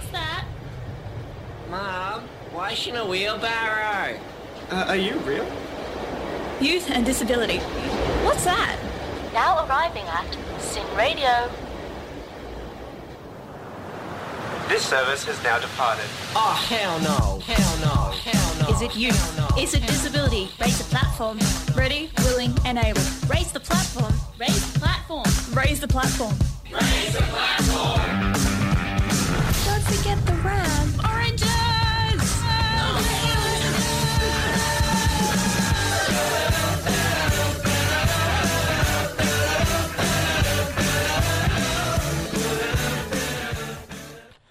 What's that? Mom, why is she in a wheelbarrow? Uh, are you real? Youth and disability. What's that? Now arriving at SYN Radio. This service has now departed. Oh, hell no. Hell no. Hell no. Is it you? Is it disability? Raise the platform. Ready, willing, and able. Raise the platform. Raise the platform. Raise the platform. Raise the platform.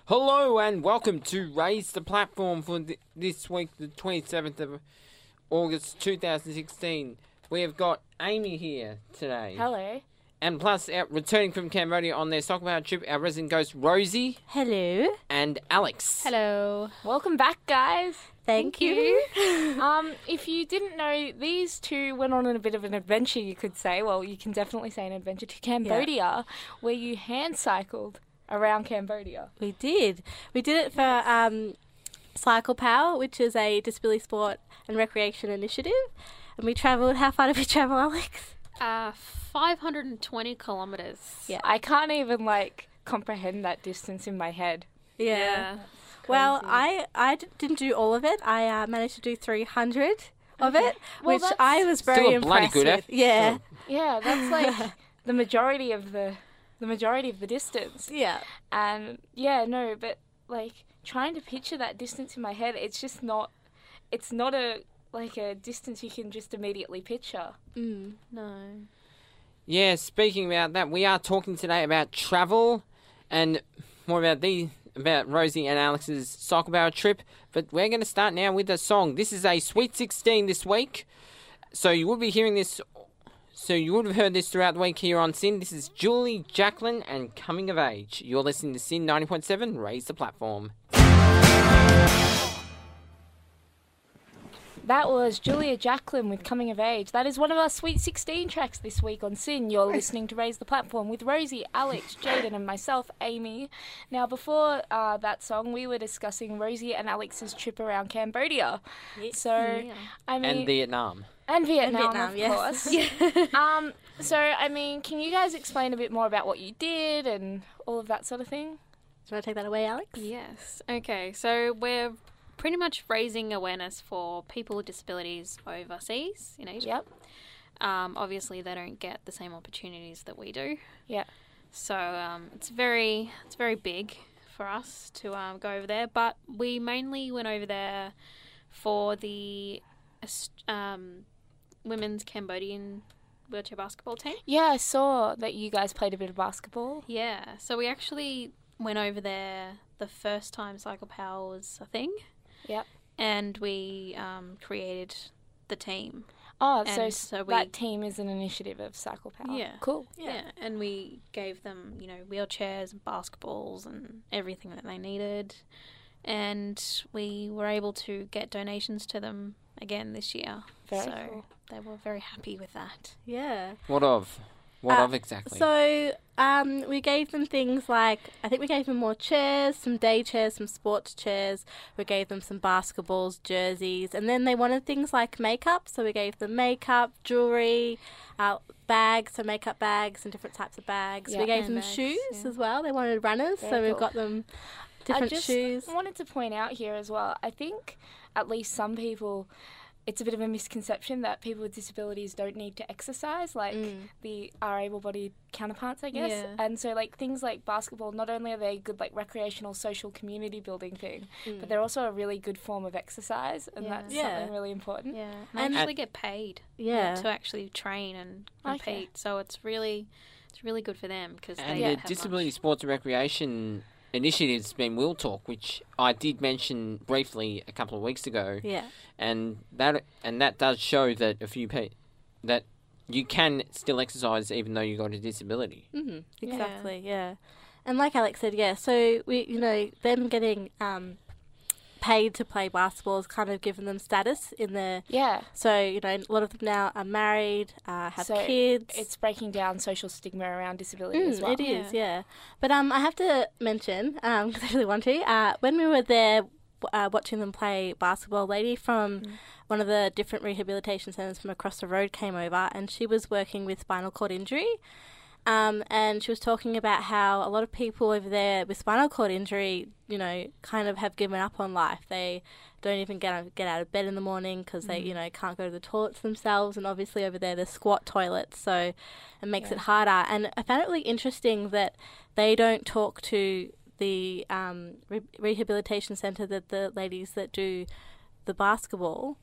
Hello and welcome to Raise the Platform for th- this week, the 27th of August 2016. We have got Amy here today. Hello. And plus, our, returning from Cambodia on their Cycle Power trip, our resident ghost Rosie Hello. and Alex. Hello. Welcome back, guys. Thank, you. Um, if you didn't know, these two went on a bit of an adventure, you could say. Well, you can definitely say an adventure to Cambodia, where you hand cycled around Cambodia. We did. We did it for um, Cycle Power, which is a disability sport and recreation initiative. And we travelled. How far did we travel, Alex? Uh, 520 kilometers. Yeah. I can't even like comprehend that distance in my head. Yeah. Well, I I d- didn't do all of it. I uh, managed to do 300 of it, Well, which I was Still very a bloody impressed good with. effort. Yeah. Yeah, that's like the majority of the the majority of the distance. Yeah. And yeah, no, but like trying to picture that distance in my head, it's just not. It's not a like a distance you can just immediately picture. Mm. No. Yeah, speaking about that, we are talking today about travel and more about the about Rosie and Alex's Cycle Power trip. But we're going to start now with a song. This is a Sweet 16 this week. So you will be hearing this. So you would have heard this throughout the week here on SYN. This is Julia Jacklin and Coming of Age. You're listening to SYN 90.7. Raise the platform. That was Julia Jacklin with Coming of Age. That is one of our Sweet 16 tracks this week on SYN. You're listening to Raise the Platform with Rosie, Alex, Jaden, and myself, Amy. Now, before uh, that song, we were discussing Rosie and Alex's trip around Cambodia. So, I mean, And Vietnam. And Vietnam, Vietnam, of yes. course. um, so, I mean, can you guys explain a bit more about what you did and all of that sort of thing? Do you want to take that away, Alex? Yes. Okay, so we're pretty much raising awareness for people with disabilities overseas in Asia. Yep. Um, obviously, they don't get the same opportunities that we do. Yeah. So um, it's very it's very big for us to um, go over there. But we mainly went over there for the um, women's Cambodian wheelchair basketball team. Yeah, I saw that you guys played a bit of basketball. Yeah, so we actually went over there the first time Cycle Power was a thing. Yep. And we um, created the team. Oh, so, And so we- that team is an initiative of Cycle Power. Yeah. Cool. Yeah. and we gave them, you know, wheelchairs and basketballs and everything that they needed. And we were able to get donations to them again this year. Very so cool. they were very happy with that. Yeah. What of? What Uh, of exactly? So um, we gave them things like I think we gave them more chairs, some day chairs, some sports chairs. We gave them some basketballs, jerseys, and then they wanted things like makeup. So we gave them makeup, jewelry, uh, bags, so makeup bags and different types of bags. Yeah. we gave them Handbags, shoes yeah. as well. They wanted runners, so we've cool. got them different shoes. I just shoes. wanted to point out here as well. I think at least some people, it's a bit of a misconception that people with disabilities don't need to exercise, like Mm. the our able-bodied counterparts, I guess. Yeah. And so, like things like basketball, not only are they a good like recreational, social, community building thing, but they're also a really good form of exercise, and Yeah. that's Yeah. something really important. Yeah. They And- actually get paid. Yeah. to actually train and Okay. compete. So it's really it's really good for them because And they the have Disability much. Sports and Recreation Initiative's been Will Talk, which I did mention briefly a couple of weeks ago, Yeah. and that and that does show that a few pe- that you can still exercise even though you got a disability. hmm Exactly. Yeah. And like Alex said, yeah. So we, you know, them getting um, paid to play basketball has kind of given them status in the. Yeah. So you know, a lot of them now are married, uh, have So kids. It's breaking down social stigma around disability Mm, as well. It is, yeah. But um, I have to mention, because I really want to, uh, when we were there uh, watching them play basketball, lady from Mm. one of the different rehabilitation centres from across the road came over and she was working with spinal cord injury. Um, and she was talking about how a lot of people over there with spinal cord injury, you know, kind of have given up on life. They don't even get out, get out of bed in the morning because they, you know, can't go to the toilets themselves. And obviously over there, there's squat toilets, so it makes it harder. And I found it really interesting that they don't talk to the um, re- rehabilitation centre that the ladies that do the basketball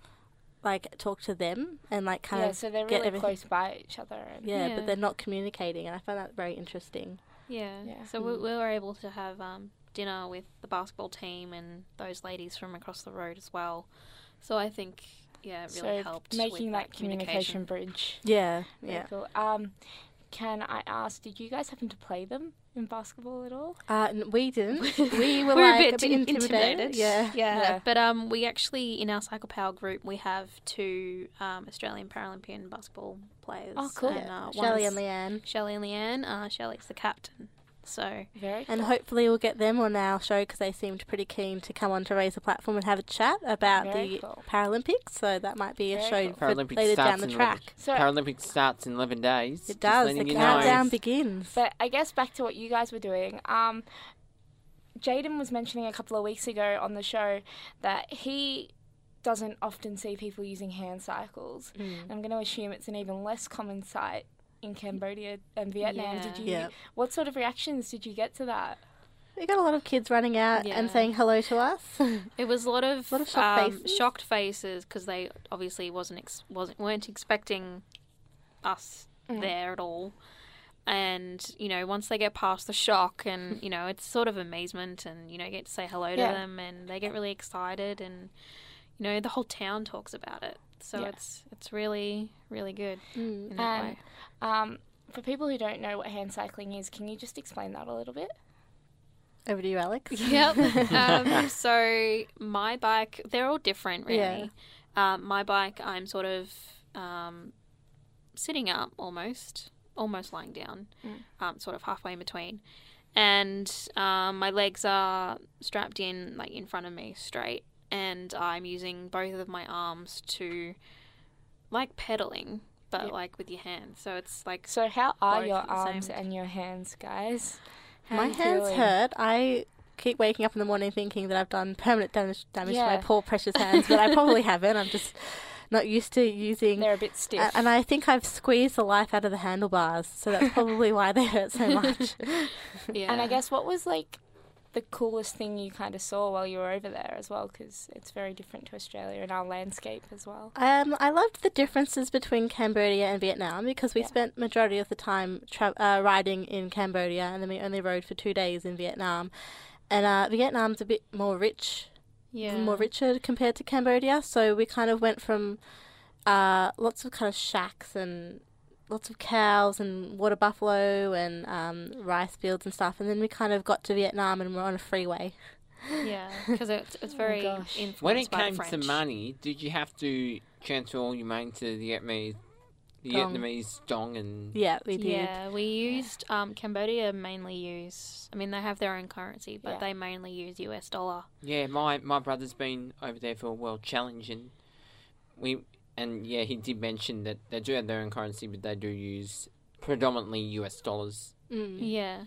like talk to them and like kind yeah, of so they're get really everything- close by each other. And yeah, Yeah. but they're not communicating, and I find that very interesting. Yeah. Yeah. So we, we were able to have um, dinner with the basketball team and those ladies from across the road as well. So I think, yeah, it really so helped making with that communication bridge. Yeah, yeah. cool. Um, can I ask, did you guys happen to play them in basketball at all? Uh, n- we didn't. We were We were like a bit, in- intimidated. Yeah. yeah. Yeah. But um, we actually in our Cycle Power group we have two um, Australian Paralympian basketball players. Oh, cool. And, uh, Shelley and Leanne. Shelley and Leanne. Uh, Shelley's the captain. So Very And cool. hopefully we'll get them on our show because they seemed pretty keen to come on to raise a platform and have a chat about Very the cool. Paralympics. So that might be a Very show cool. for Paralympics later starts down the in track. So- Paralympics starts in 11 days. It does. The letting you know. countdown begins. But I guess back to what you guys were doing. Um, Jaden was mentioning a couple of weeks ago on the show that he doesn't often see people using hand cycles. Mm. I'm going to assume it's an even less common sight in Cambodia and Vietnam. Yeah. Did you? Yeah. What sort of reactions did you get to that? We got a lot of kids running out and saying hello to us. It was a lot of, Lot of shocked um, faces. shocked faces because they obviously wasn't ex- wasn't weren't expecting us Mm. there at all. And you know, once they get past the shock, and you know, it's sort of amazement, and you know, get to say hello to Yeah. them, and they get really excited, and you know, the whole town talks about it. So Yeah. it's it's really really good Mm. in that And way. um, for people who don't know what hand cycling is, can you just explain that a little bit? Over to you, Alex. Yep. um, so my bike, they're all different, really. Um, my bike, I'm sort of um, sitting up almost, almost lying down, um, sort of halfway in between, and um, my legs are strapped in, like in front of me, straight, and I'm using both of my arms to, like pedaling, but Yeah. like with your hands. So it's like So how are your at the same arms and your hands, guys? How My hands feeling? hurt. I keep waking up in the morning thinking that I've done permanent damage, damage to my poor precious hands, but I probably haven't. I'm just not used to using. They're a bit stiff. A- and I think I've squeezed the life out of the handlebars, so that's probably why they hurt so much. yeah. And I guess what was like the coolest thing you kind of saw while you were over there as well? Because it's very different to Australia and our landscape as well. Um, I loved the differences between Cambodia and Vietnam because we Yeah. spent majority of the time tra- uh, riding in Cambodia, and then we only rode for two days in Vietnam. And uh, Vietnam's a bit more rich yeah. more richer compared to Cambodia. So we kind of went from uh, lots of kind of shacks and lots of cows and water buffalo and um, rice fields and stuff, and then we kind of got to Vietnam and we're on a freeway. Yeah, because it's it's very gosh. influenced When it by the came to money, did you have to transfer all your money to the Vietnamese, the Dong. Vietnamese dong and Yeah, we did. Yeah, we used um, Cambodia mainly use. I mean, they have their own currency, but Yeah. they mainly use US dollar. Yeah, my my brother's been over there for a world challenge, and we and yeah, he did mention that they do have their own currency, but they do use predominantly U.S. dollars. Mm. Yeah,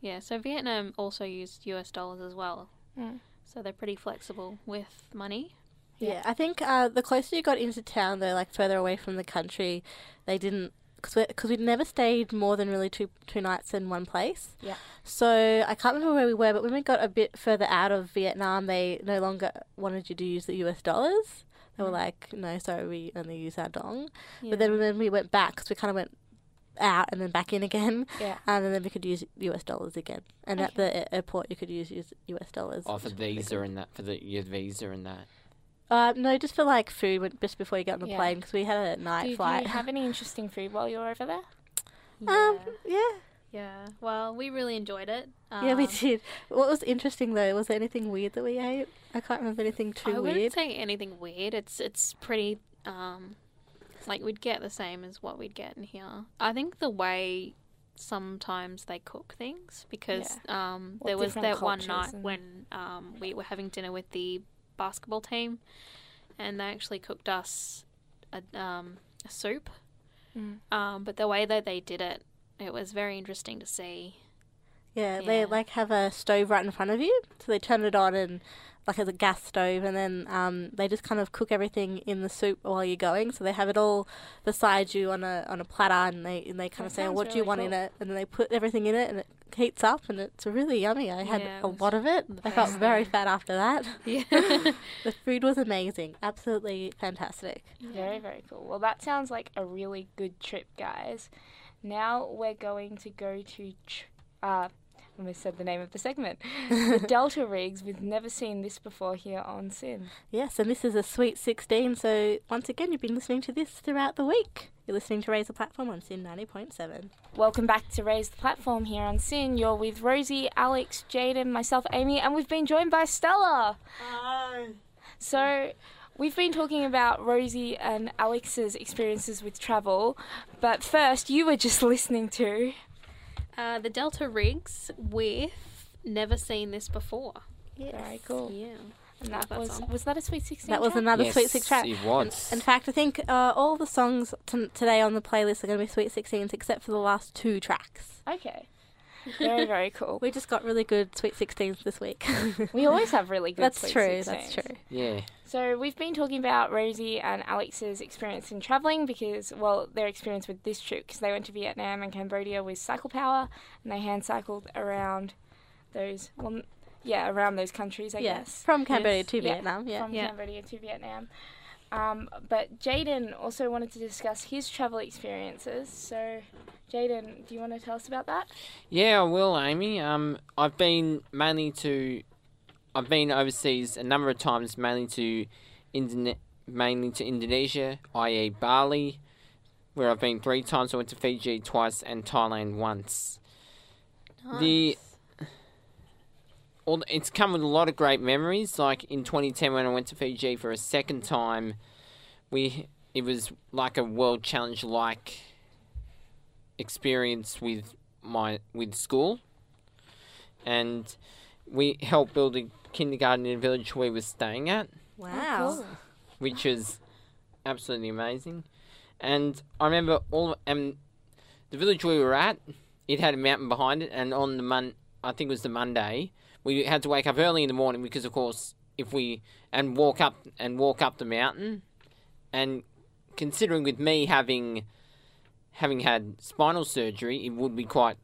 yeah. So Vietnam also used US dollars as well. Mm. So they're pretty flexible with money. Yeah, I think uh, the closer you got into town, though, like further away from the country, they didn't because because we'd never stayed more than really two two nights in one place. Yeah. So I can't remember where we were, but when we got a bit further out of Vietnam, they no longer wanted you to use the U.S. dollars. They were like, "No, sorry, we only use our dong." But then when we went back, because we kind of went out and then back in again, Yeah. um, and then we could use U.S. dollars again. And at the airport, you could use use U.S. dollars. Oh, for which was pretty visa and that, for the your visa and that. uh, no, just for like food, just before you get on the Yeah. plane, because we had a night Did flight. Do you have any interesting food while you were over there? yeah. um, yeah, Yeah. Well, we really enjoyed it. yeah, we Um, did. What was interesting though? Was there anything weird that we ate? I can't remember anything too weird. I wouldn't weird. say anything weird. It's it's pretty um like we'd get the same as what we'd get in here. I think the way sometimes they cook things because um there was that one night and- when um we were having dinner with the basketball team and they actually cooked us a um a soup. Mm. Um but the way that they did it it was very interesting to see. Yeah, they like have a stove right in front of you, so they turn it on and like as a gas stove, and then um, they just kind of cook everything in the soup while you're going. So they have it all beside you on a on a platter, and they and they kind That of say, sounds "What do you really want in it?" And then they put everything in it, and it heats up, and it's really yummy. I had Yeah, a lot of it. I felt best, very fat after that. Yeah. the food was amazing, absolutely fantastic. Very, very cool. Well, that sounds like a really good trip, guys. Now we're going to go to, tr- uh, I almost said the name of the segment, the Delta Riggs. We've never seen this before here on SYN. Yes, and this is a sweet 16. So once again, you've been listening to this throughout the week. You're listening to Raise the Platform on SYN 90.7. Welcome back to Raise the Platform here on SYN. You're with Rosie, Alex, Jaden, myself, Amy, and we've been joined by Stella. Hi. So, we've been talking about Rosie and Alex's experiences with travel, but first, you were just listening to. Uh, the Delta Riggs with never seen this before. Very cool. Yeah. And that that was song. was that a sweet sixteen? That was another yes, Sweet Six track. It was. In fact, I think uh, all the songs t- today on the playlist are going to be Sweet 16s except for the last two tracks. Okay. Very very cool. We just got really good Sweet 16s this week. We always have really good. that's Sweet true, that's true. yeah. So we've been talking about Rosie and Alex's experience in traveling because, well, their experience with this trip because they went to Vietnam and Cambodia with Cycle Power and they hand cycled around those, well, yeah, around those countries, I Yeah, guess. from Cambodia Yes. to Yeah, Vietnam, yeah. From Yeah. Cambodia to Vietnam. Um, but Jaden also wanted to discuss his travel experiences. So, Jaden, do you want to tell us about that? Yeah, I will, Amy. Um, I've been mainly to, I've been overseas a number of times, mainly to, Indone- mainly to Indonesia, i.e. Bali, where I've been three times. I went to Fiji twice and Thailand once. The all it's come with a lot of great memories. Like in 2010 when I went to Fiji for a second time, we it was like a world challenge like experience with my with school, and we helped build a kindergarten in a village we were staying at, Wow. Oh, which was absolutely amazing. And I remember all and the village we were at, it had a mountain behind it, and on the mon I think it was the Monday, we had to wake up early in the morning because of course if we and walk up and walk up the mountain, and considering with me having having had spinal surgery, it would be quite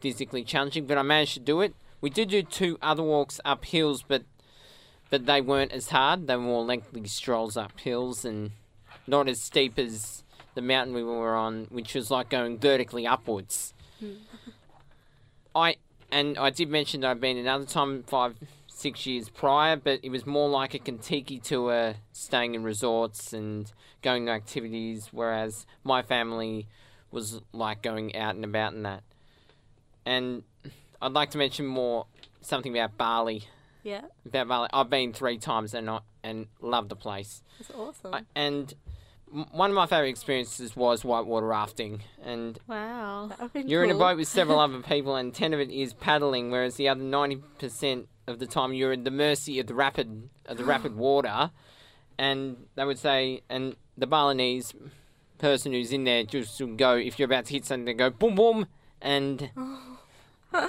physically challenging, but I managed to do it. We did do two other walks up hills, but but they weren't as hard. They were more lengthy strolls up hills and not as steep as the mountain we were on, which was like going vertically upwards. Hmm. I and I did mention that I've been another time five, six years prior, but it was more like a Kentucky tour, staying in resorts and going to activities, whereas my family was like going out and about and that. And I'd like to mention more something about Bali. Yeah, About Bali, I've been three times and I and love the place. that's awesome. I, and one of my favorite experiences was whitewater rafting, and Wow. That would've been you're in a boat with several other people, and ten of it is paddling, whereas the other ninety percent of the time you're at the mercy of the rapid of the rapid water. And they would say, and the Balinese person who's in there just would go if you're about to hit something, they go boom boom, and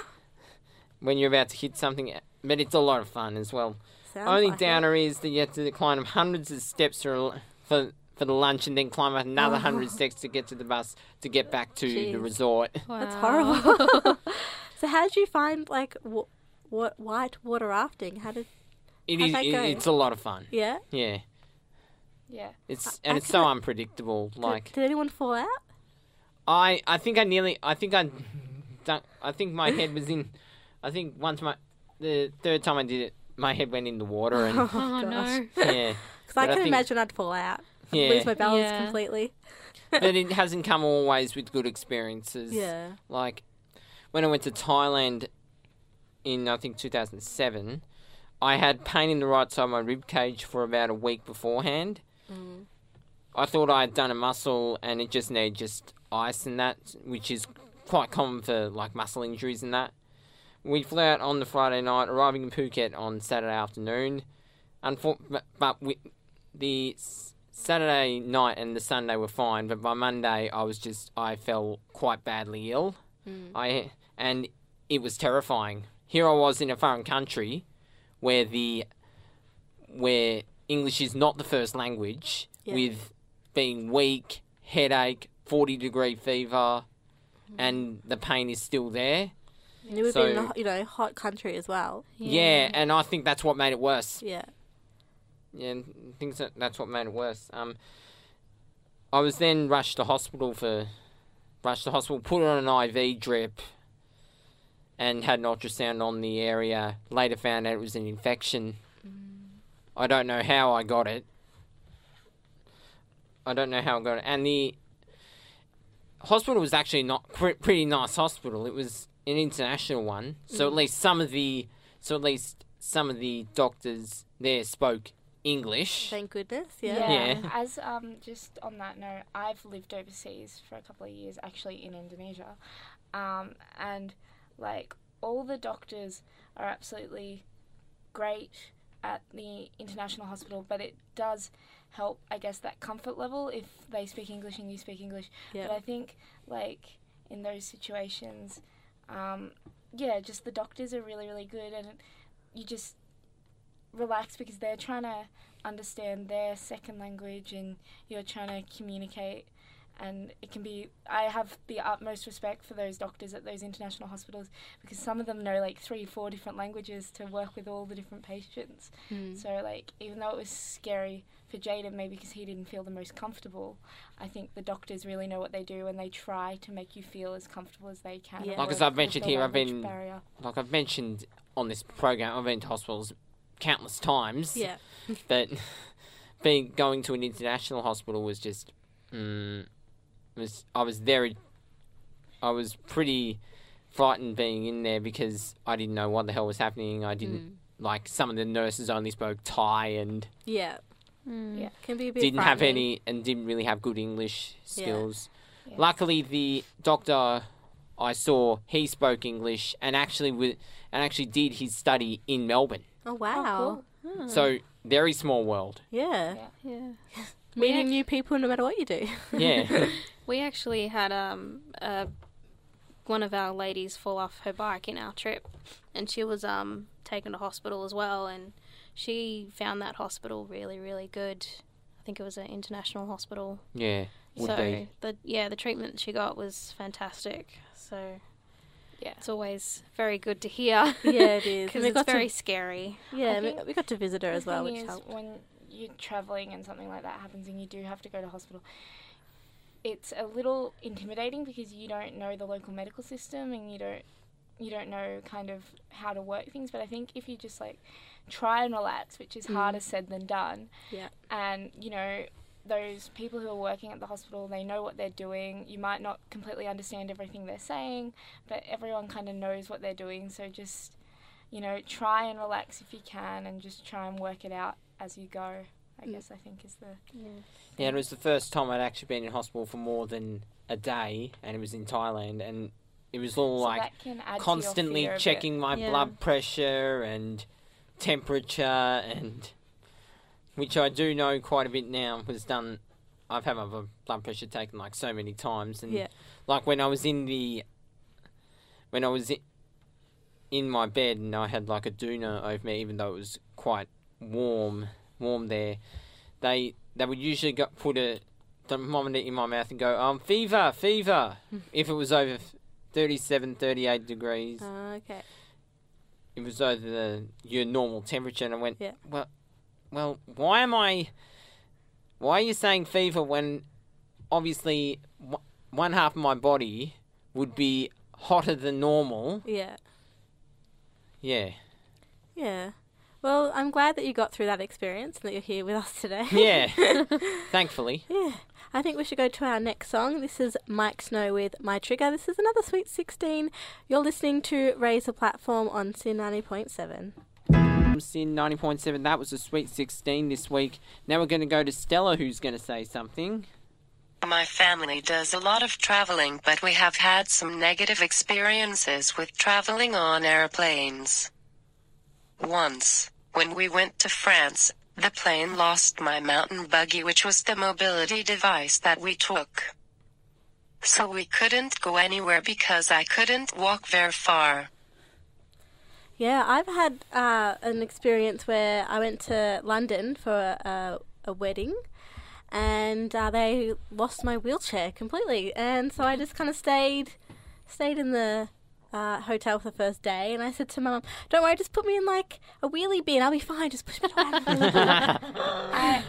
when you're about to hit something, but it's a lot of fun as well. Sounds Only like downer is that you have to climb hundreds of steps for for for the lunch, and then climb another oh. hundred steps to get to the bus to get back to the Jeez. resort. That's horrible. so how did you find like w- what white water rafting? How did It that It, go? it's a lot of fun. yeah? Yeah, Yeah. it's I and it's so couldn't- unpredictable. Did- Like did, anyone fall out? I, I think I nearly. I think I, done, I think my head was in. I think once my the third time I did it, my head went in the water and Oh, oh gosh. no. yeah, Because I But I can think- imagine I'd fall out. I'd Yeah. lose my balance Yeah. completely. but it hasn't come always with good experiences. Yeah. Like when I went to Thailand in I think 2007, I had pain in the right side of my rib cage for about a week beforehand. Mm. I thought I had done a muscle and it just needed just ice and that, which is quite common for like muscle injuries and that. We flew out on the Friday night, arriving in Phuket on Saturday afternoon. Unfor- but, but we, the s- Saturday night and the Sunday were fine, but by Monday I was just I fell quite badly ill. Hmm. I and it was terrifying. Here I was in a foreign country where the where English is not the first language, Yeah. with being weak, headache, forty degree fever, hmm. and the pain is still there. And you would So- be in a you know hot country as well. Yeah. and I think that's what made it worse. Yeah. Yeah, and things that that's what made it worse. Um, I was then rushed to hospital for rushed to hospital, put on an IV drip, and had an ultrasound on the area. Later found out it was an infection. I don't know how I got it. I don't know how I got it, and the hospital was actually not pre- pretty nice hospital. It was an international one, so at least some of the so at least some of the doctors there spoke English. Thank goodness. Yeah. Yeah. Yeah. As um, just on that note, I've lived overseas for a couple of years, actually in Indonesia, um, and like all the doctors are absolutely great at the international hospital, but it does help, I guess, that comfort level if they speak English and you speak English. Yeah. But I think like in those situations, um, yeah, just the doctors are really really good, and you just relax because they're trying to understand their second language and you're trying to communicate and it can be i have the utmost respect for those doctors at those international hospitals because some of them know like three four different languages to work with all the different patients Hmm. so like even though it was scary for jaden maybe because he didn't feel the most comfortable i think the doctors really know what they do and they try to make you feel as comfortable as they can Yeah. Like as I've mentioned here, I've been- barrier. Like I've mentioned on this program, I've been to hospitals countless times. Yeah. But being going to an international hospital was just, mm, was I was very, I was pretty frightened being in there because I didn't know what the hell was happening. I didn't like some of the nurses only spoke Thai and Yeah. Yeah. Can be a bit didn't have any and didn't really have good English Yeah. skills. Yeah. Luckily, the doctor I saw he spoke English and actually with and actually did his study in Melbourne. Oh wow. cool. So very small world. Yeah. Yeah. Yeah. Meeting new people no matter what you do. Yeah. We actually had um uh, one of our ladies fall off her bike in our trip, and she was um taken to hospital as well, and she found that hospital really really good. I think it was an international hospital. yeah. Would so be. the yeah the treatment she got was fantastic. So Yeah. it's always very good to hear. Yeah, it is. because it's got to- very scary. Yeah, we, we got to visit her as well, which is, helped. when you're traveling and something like that happens and you do have to go to hospital, it's a little intimidating because you don't know the local medical system and you don't you don't know kind of how to work things. But I think if you just like try and relax, which is mm. harder said than done, Yeah. and you know those people who are working at the hospital they know what they're doing you might not completely understand everything they're saying but everyone kind of knows what they're doing so just you know try and relax if you can and just try and work it out as you go i Mm. guess i think is the Yeah, it was the first time I'd actually been in hospital for more than a day, and it was in Thailand, and it was all so like that can add to your constantly fear of it. checking my Yeah. blood pressure and temperature and which I do know quite a bit now was done I've had my blood pressure taken like so many times and Yeah. like when I was in the when I was in my bed and I had like a doona over me even though it was quite warm warm there they they would usually go, put a thermometer in my mouth and go um fever fever if it was over 37 38 degrees Oh, okay. it was over the your normal temperature, and I went, Yeah. well, well, why am I? Why are you saying fever when, obviously, w- one half of my body would be hotter than normal? Yeah. Yeah, Yeah. Well, I'm glad that you got through that experience and that you're here with us today. Yeah, thankfully. Yeah. I think we should go to our next song. This is Miike Snow with My Trigger. This is another Sweet 16. You're listening to Raise the Platform on SYN 90.7. SYN 90.7, that was a Sweet 16 this week. Now we're going to go to Stella, who's going to say something. My family does a lot of traveling, but we have had some negative experiences with traveling on airplanes. Once, when we went to France, the plane lost my mountain buggy, which was the mobility device that we took. So we couldn't go anywhere because I couldn't walk very far. Yeah, I've had uh, an experience where I went to London for a, a wedding and uh, they lost my wheelchair completely. And so I just kind of stayed stayed in the uh, hotel for the first day, and I said to my mum, "Don't worry, just put me in like a wheelie bin. I'll be fine. Just push me around." I,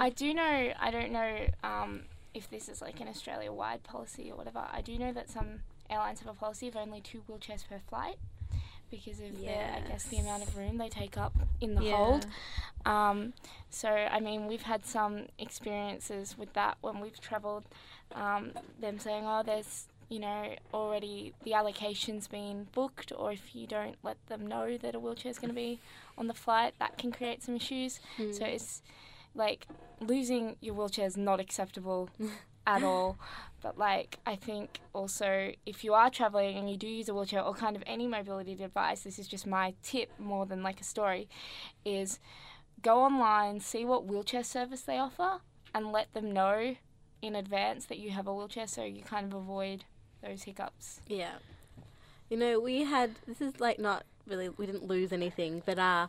I do know. I don't know um, if this is like an Australia-wide policy or whatever. I do know that some airlines have a policy of only two wheelchairs per flight because of the, I guess the amount of room they take up in the Yeah. hold. Um, so I mean, we've had some experiences with that when we've travelled. Um, them saying, "Oh, there's." You know, already the allocation's been booked, or if you don't let them know that a wheelchair is going to be on the flight, that can create some issues. So it's like losing your wheelchair is not acceptable at all. But like I think also if you are traveling and you do use a wheelchair or kind of any mobility device, this is just my tip more than like a story, is go online, see what wheelchair service they offer, and let them know in advance that you have a wheelchair so you kind of avoid those hiccups. Yeah. You know, we had this is like not really we didn't lose anything, but uh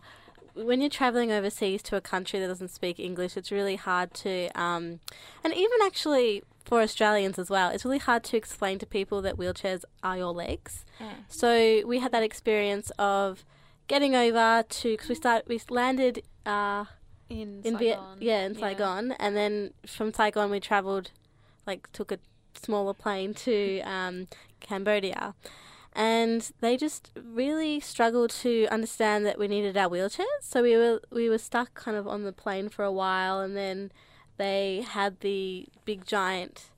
when you're traveling overseas to a country that doesn't speak English, it's really hard to um and even actually for Australians as well, it's really hard to explain to people that wheelchairs are your legs. So we had that experience of getting over to because we start we landed uh In, in Viet- yeah in Saigon, and then from Saigon we travelled, like took a smaller plane to um, Cambodia, and they just really struggled to understand that we needed our wheelchairs. So we were we were stuck kind of on the plane for a while, and then they had the big giant.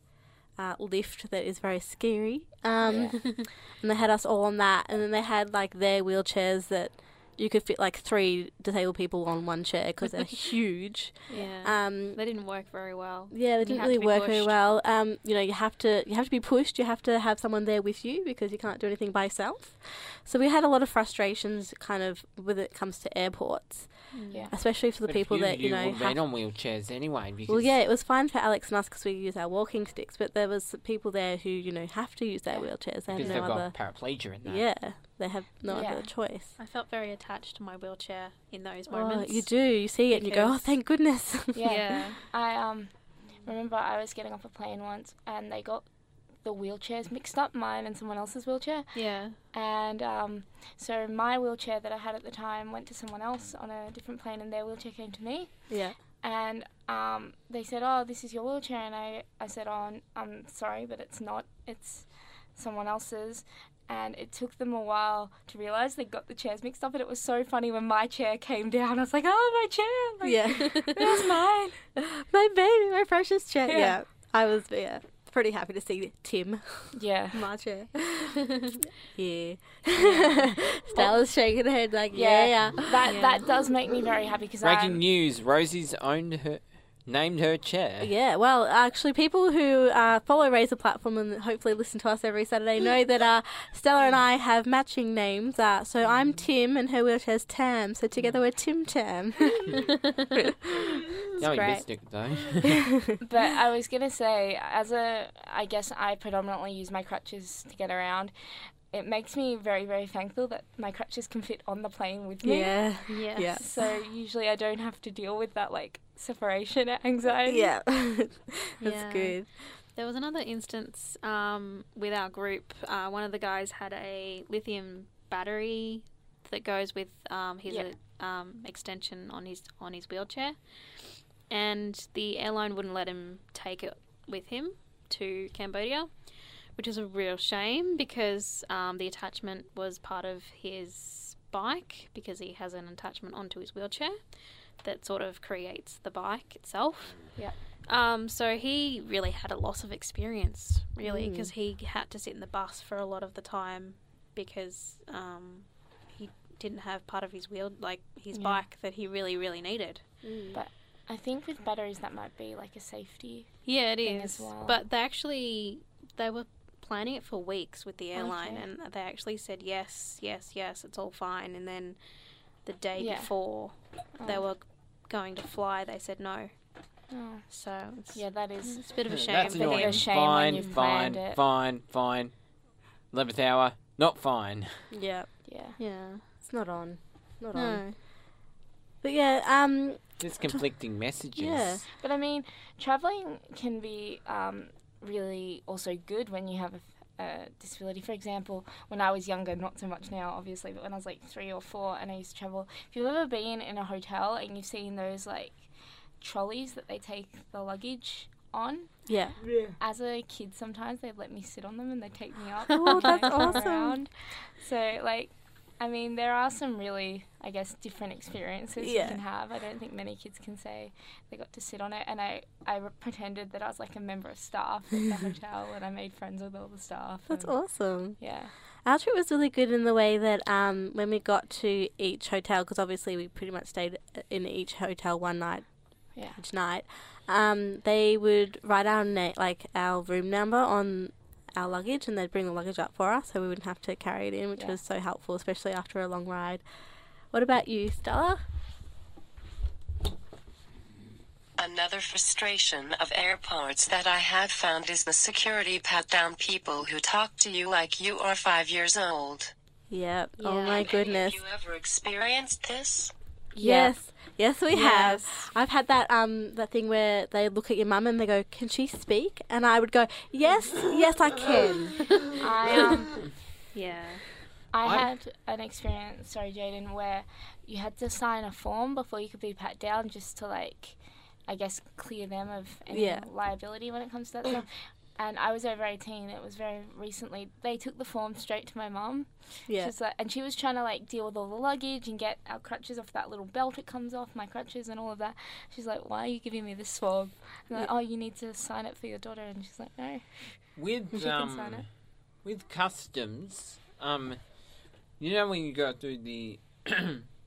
Uh, lift that is very scary, um, and they had us all on that, and then they had like their wheelchairs that you could fit like three disabled people on one chair because they're huge. Yeah. Um, they didn't work very well. yeah, they didn't really work very well. Um, you know, you have to you have to be pushed. You have to have someone there with you because you can't do anything by yourself. So we had a lot of frustrations, kind of, when it comes to airports, Yeah. especially for the But people you, that you, you know. were have- made on wheelchairs anyway. Because well, yeah, it was fine for Alex and us because we use our walking sticks, but there was people there who you know have to use their wheelchairs. They have because no they've other. got paraplegia in that. Yeah, they have no Yeah. other choice. I felt very attached to my wheelchair in those Oh, moments. you do. You see it and you go, oh, thank goodness. Yeah. Yeah. I um remember I was getting off a plane once and they got the wheelchairs mixed up, mine and someone else's wheelchair. Yeah. And um, so my wheelchair that I had at the time went to someone else on a different plane, and their wheelchair came to me. yeah. And um, they said, "Oh, this is your wheelchair," and I, I said, "Oh, I'm sorry, but it's not. It's someone else's." And it took them a while to realize they got the chairs mixed up, and it was so funny when my chair came down. I was like, "Oh, my chair! Like, Yeah. was mine." my baby, my precious chair. Yeah. Yeah. I was yeah, pretty happy to see Tim, Yeah. my chair. yeah. Stella's shaking her head like, yeah, yeah. That Yeah. that does make me very happy because Breaking I'm news: Rosie's owned her, named her chair. Yeah, well, actually, people who uh, follow Raise the Platform and hopefully listen to us every Saturday know that uh, Stella and I have matching names. Uh, so I'm Tim and her wheelchair's Tam. So together we're Tim Tam. No, you great. missed it though. but I was gonna say, as a, I guess I predominantly use my crutches to get around. It makes me very, very thankful that my crutches can fit on the plane with me. yeah. Yes. Yeah. So usually I don't have to deal with that like separation anxiety. Yeah. That's Yeah. good. There was another instance um, with our group. Uh, one of the guys had a lithium battery that goes with um, his Yeah. um, extension on his on his wheelchair, and the airline wouldn't let him take it with him to Cambodia, which is a real shame because um, the attachment was part of his bike because he has an attachment onto his wheelchair that sort of creates the bike itself. Yep. Um, so he really had a loss of experience, really, Mm. because he had to sit in the bus for a lot of the time because um, he didn't have part of his wheel, like his Yeah. bike, that he really, really needed. But I think with batteries that might be like a safety. Yeah, it thing is. as well. But they actually they were planning it for weeks with the airline, Okay. and they actually said yes, yes, yes, it's all fine. And then the day Yeah. before they Oh. were going to fly, they said no. Oh. So it's Yeah, that is. it's a bit of a shame. That's bit of a annoying. shame when fine, you've fine, it. fine, fine. Eleventh hour, not fine. Yeah, Yeah. Yeah. it's not on. Not on. But yeah, um, There's conflicting messages. Yeah. But I mean, traveling can be um, really also good when you have a, a disability. For example, when I was younger, not so much now, obviously, but when I was like three or four and I used to travel, if you've ever been in a hotel and you've seen those like trolleys that they take the luggage on, yeah. yeah. as a kid, sometimes they'd let me sit on them and they'd take me up. Oh, that's awesome. around. So, like, I mean, there are some really, I guess, different experiences Yeah. you can have. I don't think many kids can say they got to sit on it. And I, I pretended that I was like a member of staff at the hotel and I made friends with all the staff. That's awesome. Yeah. Our trip was really good in the way that um, when we got to each hotel, because obviously we pretty much stayed in each hotel one night Yeah. each night, um, they would write our na- like our room number on our luggage, and they'd bring the luggage up for us, so we wouldn't have to carry it in, which Yeah. was so helpful, especially after a long ride. What about you, Stella? Another frustration of airports that I have found is the security pat down people who talk to you like you are five years old. Yep. Oh Yeah. my Have goodness. you ever experienced this? Yes. Yes, we have. I've had that um that thing where they look at your mum and they go, "Can she speak?" And I would go, "Yes, yes, I can." I, um, Yeah. I I- had an experience, sorry, Jaden, where you had to sign a form before you could be pat down just to, like, I guess, clear them of any Yeah. liability when it comes to that stuff. And I was over 18, it was very recently. They took the form straight to my mum. Yeah. She's like, and she was trying to, like, deal with all the luggage and get our crutches off that little belt it comes off, my crutches and all of that. She's like, why are you giving me this form? I'm like, oh, you need to sign it for your daughter. And she's like, no. With She can sign um, it. with customs, um, you know when you go through the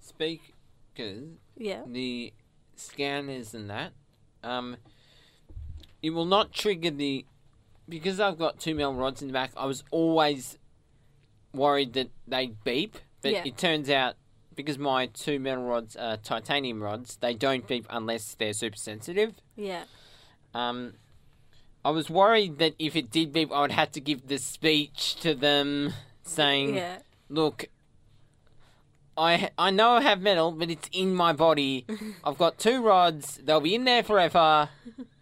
speakers, Yeah. the scanners and that, um, it will not trigger the because I've got two metal rods in the back. I was always worried that they'd beep, but Yeah. it turns out because my two metal rods are titanium rods, they don't beep unless they're super sensitive. Yeah. Um, I was worried that if it did beep, I would have to give the speech to them saying, Yeah. "Look, I I know I have metal, but it's in my body. I've got two rods. They'll be in there forever,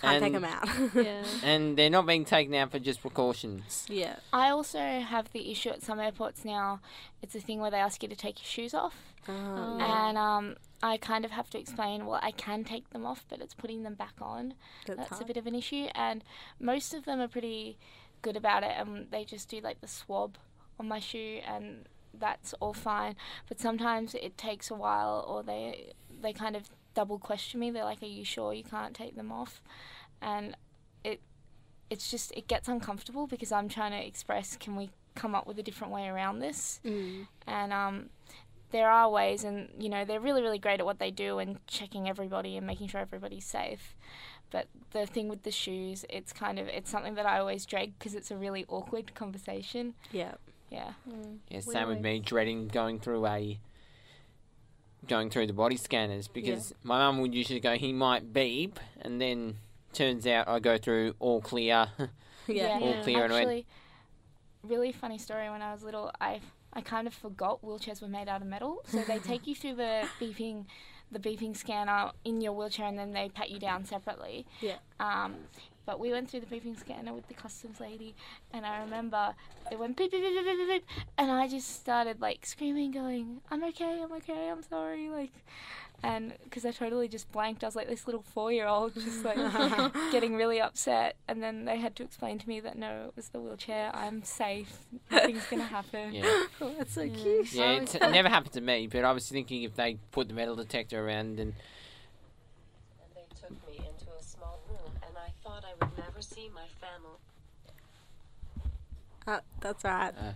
Can't take them out. Yeah. and they're not being taken out for just precautions." yeah. I also have the issue at some airports now. It's a thing where they ask you to take your shoes off, Oh, and um, I kind of have to explain. Well, I can take them off, but it's putting them back on. That's That's a hard. bit of an issue, and most of them are pretty good about it, and they just do like the swab on my shoe, and that's all fine. But sometimes it takes a while, or they they kind of double question me. They're like, "Are you sure you can't take them off?" And it it's just it gets uncomfortable because I'm trying to express, can we come up with a different way around this? Mm. And um, there are ways, and you know they're really really great at what they do and checking everybody and making sure everybody's safe. But the thing with the shoes, it's kind of it's something that I always dread because it's a really awkward conversation. Yeah. Yeah. Yeah, same with me, dreading going through a going through the body scanners because my mum would usually go, he might beep, and then turns out I go through all clear. Yeah. All clear and Actually, really funny story. When I was little, I I kind of forgot wheelchairs were made out of metal. So they take you through the beeping, the beeping scanner in your wheelchair, and then they pat you down separately. Yeah. Um, But we went through the beeping scanner with the customs lady, and I remember it went beep beep beep beep beep beep, beep and I just started like screaming, going, "I'm okay, I'm okay, I'm sorry," like, and because I totally just blanked, I was like this little four-year-old, just like getting really upset, and then they had to explain to me that no, it was the wheelchair. I'm safe. Nothing's gonna happen. Yeah. Oh, that's so cute. Yeah, it never happened to me, but I was thinking if they put the metal detector around and And they took me into a small room, and I thought I would never see my family. Uh, that's right. uh,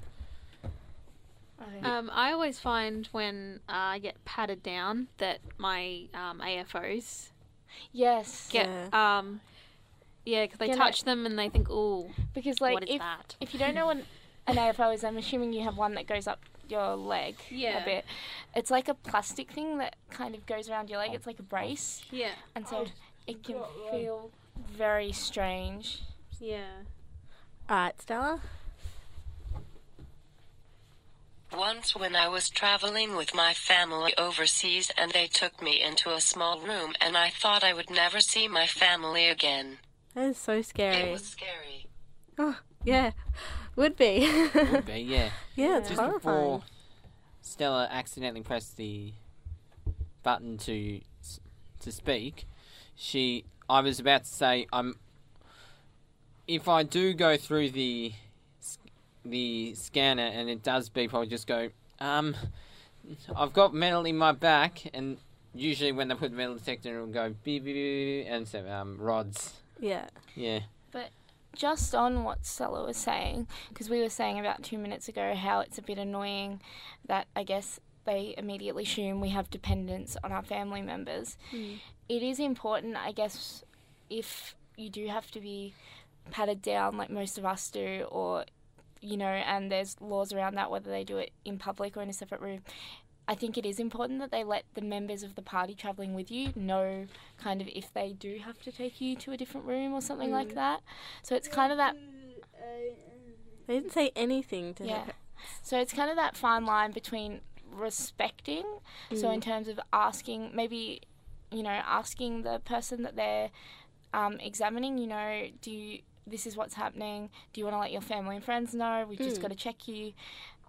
Um, I always find when uh, I get patted down that my um, AFOs yes. get Yeah. um, yeah, because they Yeah, no- touch them and they think, "Oh, Because like what is if that?" if you don't know what an AFO is, I'm assuming you have one that goes up your leg Yeah. a bit. It's like a plastic thing that kind of goes around your leg. It's like a brace, Yeah, and so it can feel very strange. yeah. All right, Stella. Once when I was traveling with my family overseas and they took me into a small room and I thought I would never see my family again. That is so scary. It was scary. Oh, yeah, would be. would be, yeah. yeah, it's Just horrifying. before Stella accidentally pressed the button to to speak, she I was about to say I'm if I do go through the the scanner and it does beep, I'll just go um I've got metal in my back and usually when they put the metal detector it'll go beep beep, beep and so um rods. Yeah. Yeah. But just on what Stella was saying, because we were saying about two minutes ago how it's a bit annoying that I guess they immediately assume we have dependence on our family members. It is important, I guess, if you do have to be patted down like most of us do, or you know, and there's laws around that whether they do it in public or in a separate room. I think it is important that they let the members of the party traveling with you know kind of if they do have to take you to a different room or something like mm. that. So it's kind of that They didn't say anything to yeah. her. So it's kind of that fine line between respecting, so in mm. terms of asking, maybe, you know, asking the person that they're um, examining, you know, do you, this is what's happening, do you want to let your family and friends know, we've just got to check you.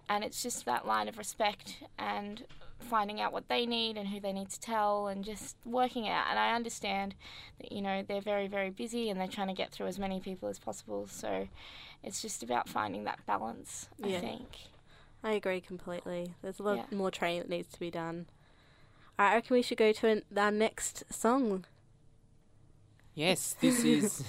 And it's just that line of respect and finding out what they need and who they need to tell and just working it out. And I understand that, you know, they're very, very busy and they're trying to get through as many people as possible. So it's just about finding that balance, I think. I agree completely. There's a lot Yeah. more training that needs to be done. I reckon we should go to an, our next song. Yes, this is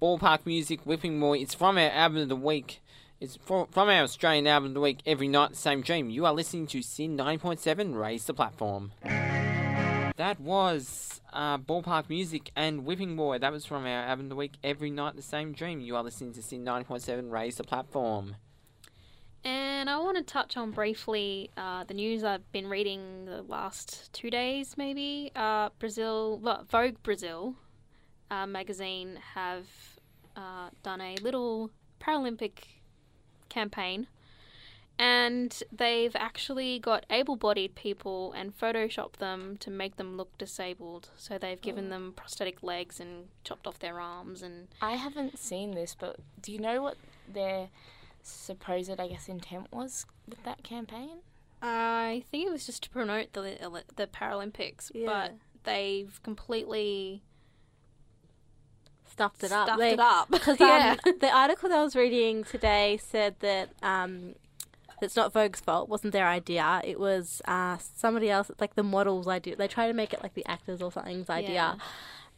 Ball Park Music Whipping Boy. It's from our album of the week. It's from our Australian album of the week, Every Night the Same Dream. You are listening to SYN 9.7, Raise the Platform. That was uh, Ball Park Music and Whipping Boy. That was from our album of the week, Every Night the Same Dream. You are listening to SYN 9.7, Raise the Platform. And I want to touch on briefly uh, the news I've been reading the last two days, maybe. Uh, Brazil, well, Vogue Brazil uh, magazine have uh, done a little Paralympic campaign, and they've actually got able-bodied people and photoshopped them to make them look disabled. So they've given them prosthetic legs and chopped off their arms and I haven't seen this, but do you know what their supposed, I guess, intent was with that campaign? I think it was just to promote the the Paralympics, Yeah. but they've completely Stuffed it up. stuffed They- it up. Because yeah. um, the article that I was reading today said that um, it's not Vogue's fault. It wasn't their idea. It was uh, somebody else. It's like the model's idea. They try to make it like the actors or something's idea,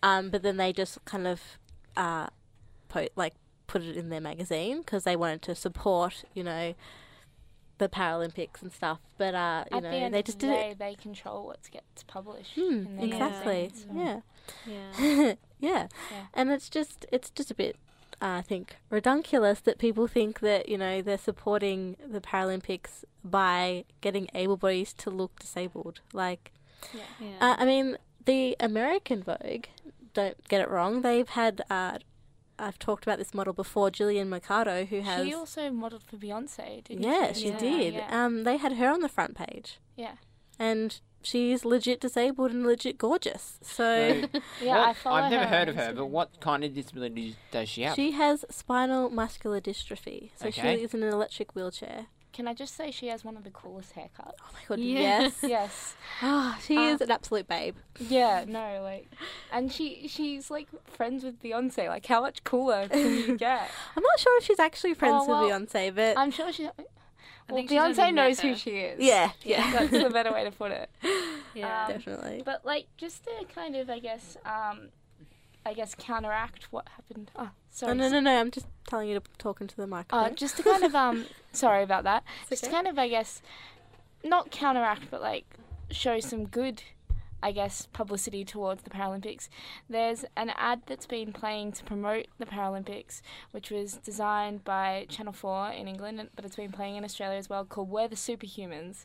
um, but then they just kind of uh, po- like put it in their magazine because they wanted to support, you know, the Paralympics and stuff. But uh, you At know, the end they of just the did day, it. they control what gets published. In their exactly. magazine, so- Yeah. yeah. yeah. Yeah. And it's just it's just a bit uh, I think redunculous that people think that, you know, they're supporting the Paralympics by getting able bodies to look disabled. Like yeah. uh, I mean, the American Vogue, don't get it wrong, they've had uh, I've talked about this model before, Jillian Mercado, who has She also modelled for Beyonce, didn't Yeah, she? she Yeah, did. Yeah. Um they had her on the front page. yeah. And she's legit disabled and legit gorgeous. So Yeah, I What- follow I've never her heard of her, but what kind of disability does she have? she has spinal muscular dystrophy. So Okay. she is in an electric wheelchair. Can I just say she has one of the coolest haircuts? Oh my god, Yeah. yes. yes. Ah, she Uh, is an absolute babe. Yeah, no, like, and she she's like friends with Beyonce. Like, how much cooler can you get? I'm not sure if she's actually friends Oh, well, with Beyonce, but I'm sure she. Well, think Beyonce knows who she is. yeah, yeah, that's the better way to put it. Yeah. Um, definitely. But like, just to kind of, I guess, um, I guess counteract what happened. Oh, Oh, sorry. no, no, no! I'm just telling you to talk into the Uh, microphone. just to kind of um, sorry about that. just to kind of, I guess, not counteract, but like show some good, I guess, publicity towards the Paralympics. There's an ad that's been playing to promote the Paralympics, which was designed by Channel Four in England, but it's been playing in Australia as well, called "We're the Superhumans."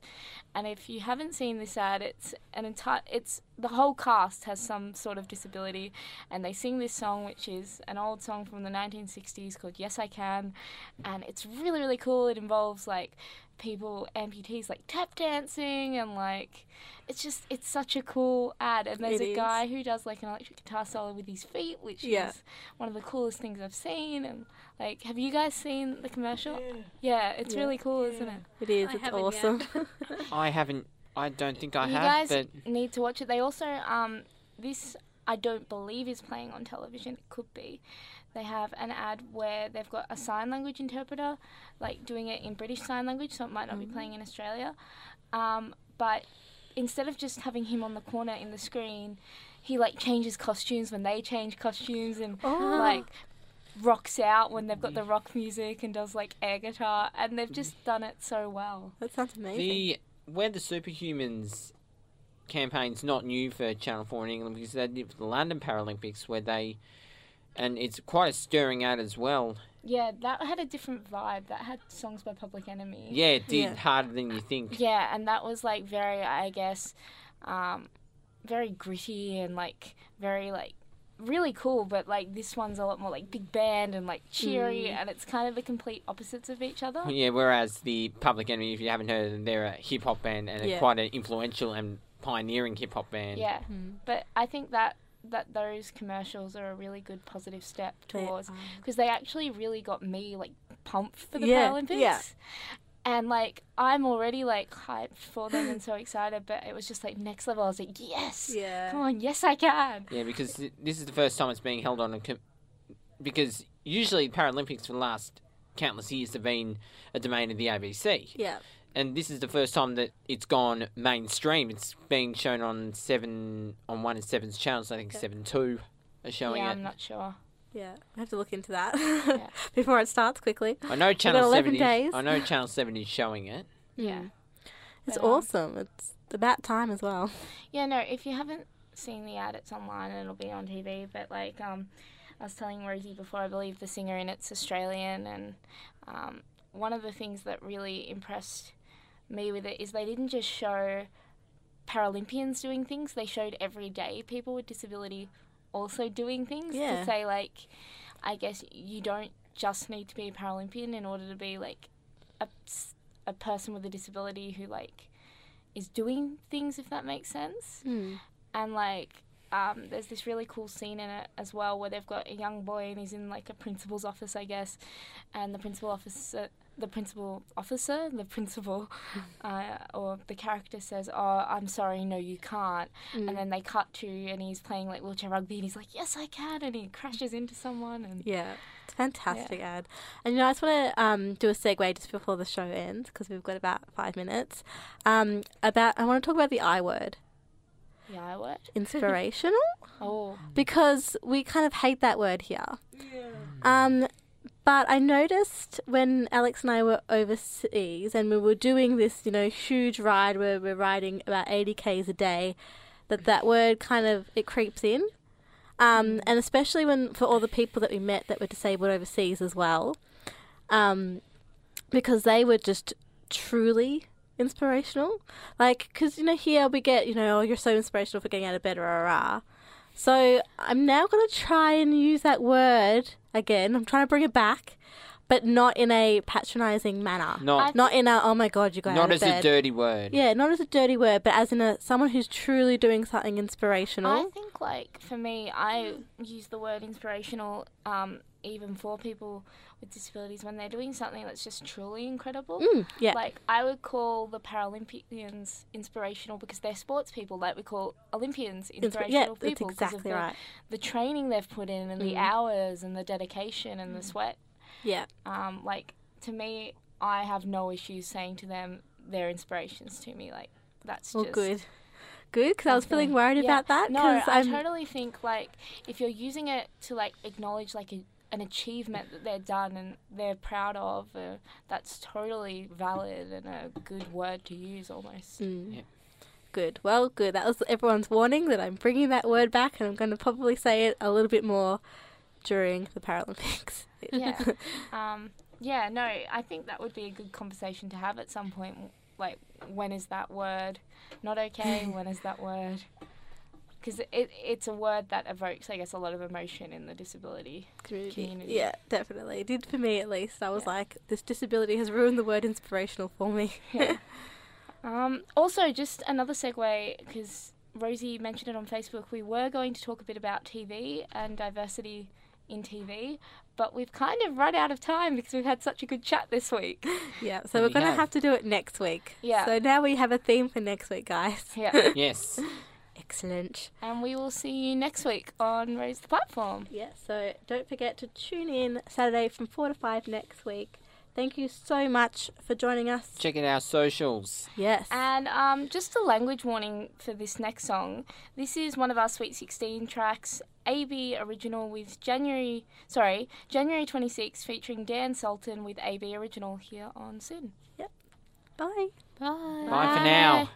And if you haven't seen this ad, it's an entire, it's the whole cast has some sort of disability, and they sing this song, which is an old song from the 1960s called "Yes I Can," and it's really really cool. It involves like people amputees like tap dancing and like it's just it's such a cool ad and there's It a is. guy who does like an electric guitar solo with his feet which Yeah. is one of the coolest things i've seen and like have you guys seen the commercial yeah, it's Yeah. really cool isn't it it is. I it's awesome. I haven't. I don't think I you have. guys but need to watch it they also um this i don't believe is playing on television it could be they have an ad where they've got a sign language interpreter like doing it in british sign language so it might not be playing in australia um, but instead of just having him on the corner in the screen he like changes costumes when they change costumes and Oh. like rocks out when they've got the rock music and does like air guitar and they've just done it so well that sounds amazing. the where the Superhumans campaign's not new for Channel Four in England because they did for the London Paralympics where they, and it's quite a stirring ad as well. Yeah, that had a different vibe. That had songs by Public Enemy. Yeah, it did Yeah. harder than you think. Yeah, and that was like very, I guess, um, very gritty and like very like really cool. But like this one's a lot more like big band and like cheery, and it's kind of the complete opposites of each other. Yeah, whereas the Public Enemy, if you haven't heard them, they're a hip hop band and Yeah. a quite an influential and pioneering hip hop band. Yeah, but I think that that those commercials are a really good positive step towards are. because they actually really got me like pumped for the Yeah, Paralympics. yeah. And like I'm already like hyped for them and so excited, but it was just like next level. I was like, yes, Yeah. come on, yes I can. Yeah, because th- this is the first time it's being held on a. Com- because usually Paralympics for the last countless years have been a domain of the ABC. Yeah. And this is the first time that it's gone mainstream. It's being shown on seven on one and seven's channels. I think seven two are showing yeah, it. I'm not sure. Yeah. I have to look into that Yeah. before it starts quickly. I know channel 11 seven. Is. I know channel seven is showing it. Yeah. It's But, um, awesome. It's about time as well. Yeah, no, if you haven't seen the ad, it's online and it'll be on TV. But like, um, I was telling Rosie before, I believe the singer in it's Australian, and um, one of the things that really impressed me with it is they didn't just show Paralympians doing things; they showed everyday people with disability also doing things Yeah. to say like, I guess you don't just need to be a Paralympian in order to be like a, a person with a disability who like is doing things if that makes sense Hmm. and like um, there's this really cool scene in it as well where they've got a young boy and he's in like a principal's office I guess and the principal officer the principal officer the principal uh, or the character says oh I'm sorry no you can't Mm. and then they cut to and he's playing like wheelchair rugby and he's like yes I can and he crashes into someone and Yeah, it's a fantastic ad. And you know, I just want to um, do a segue just before the show ends because we've got about five minutes. Um, about I want to talk about the I word, yeah I word. inspirational, oh because we kind of hate that word here. Yeah. Um, but I noticed when Alex and I were overseas and we were doing this, you know, huge ride where we're riding about 80 k's a day, that that word kind of it creeps in. Um, and especially when for all the people that we met that were disabled overseas as well, um, because they were just truly inspirational. Like, because you know here we get you know oh you're so inspirational for getting out of bed rah rah. Rah. So I'm now going to try and use that word again. I'm trying to bring it back, but not in a patronising manner. Not Not in a oh my god, you got out not of as a dirty word. Yeah, not as a dirty word, but as in a someone who's truly doing something inspirational. I think, like, for me, I use the word inspirational um, even for people with disabilities when they're doing something that's just truly incredible. Mm, yeah. Like, I would call the Paralympians inspirational because they're sports people. Like, we call Olympians Insp- inspirational yeah, people that's 'cause of exactly the, right. the training they've put in and the Mm. hours and the dedication and the sweat. Yeah. Um, like, to me, I have no issues saying to them they're inspirations to me. Like, that's Well, just good. Good, because I was feeling worried Yeah. about that. No, I I'm, totally think like if you're using it to like acknowledge like a, an achievement that they're done and they're proud of, uh, that's totally valid and a good word to use almost. Mm. Yeah. Good. Well, good. That was everyone's warning that I'm bringing that word back, and I'm going to probably say it a little bit more during the Paralympics. Yeah. um, yeah. No, I think that would be a good conversation to have at some point. Like, when is that word not okay? when is that word? Because it, it's a word that evokes, I guess, a lot of emotion in the disability community. community. Yeah, definitely. It did for me at least. I was like, this disability has ruined the word inspirational for me. Yeah. um, also, just another segue because Rosie mentioned it on Facebook. We were going to talk a bit about TV and diversity in TV, but we've kind of run out of time because we've had such a good chat this week. yeah, so We we're going to have. have to do it next week. Yeah. So now we have a theme for next week, guys. Yeah. Yes. Excellent. and we will see you next week on Raise the Platform. Yeah, so don't forget to tune in Saturday from 4 to 5 next week. Thank you so much for joining us. Check out our socials. Yes. And um, just a language warning for this next song. This is one of our Sweet 16 tracks, AB Original with January, sorry, January 26 featuring Dan Sultan with AB Original here on SYN. Yep. Bye. Bye. Bye for now.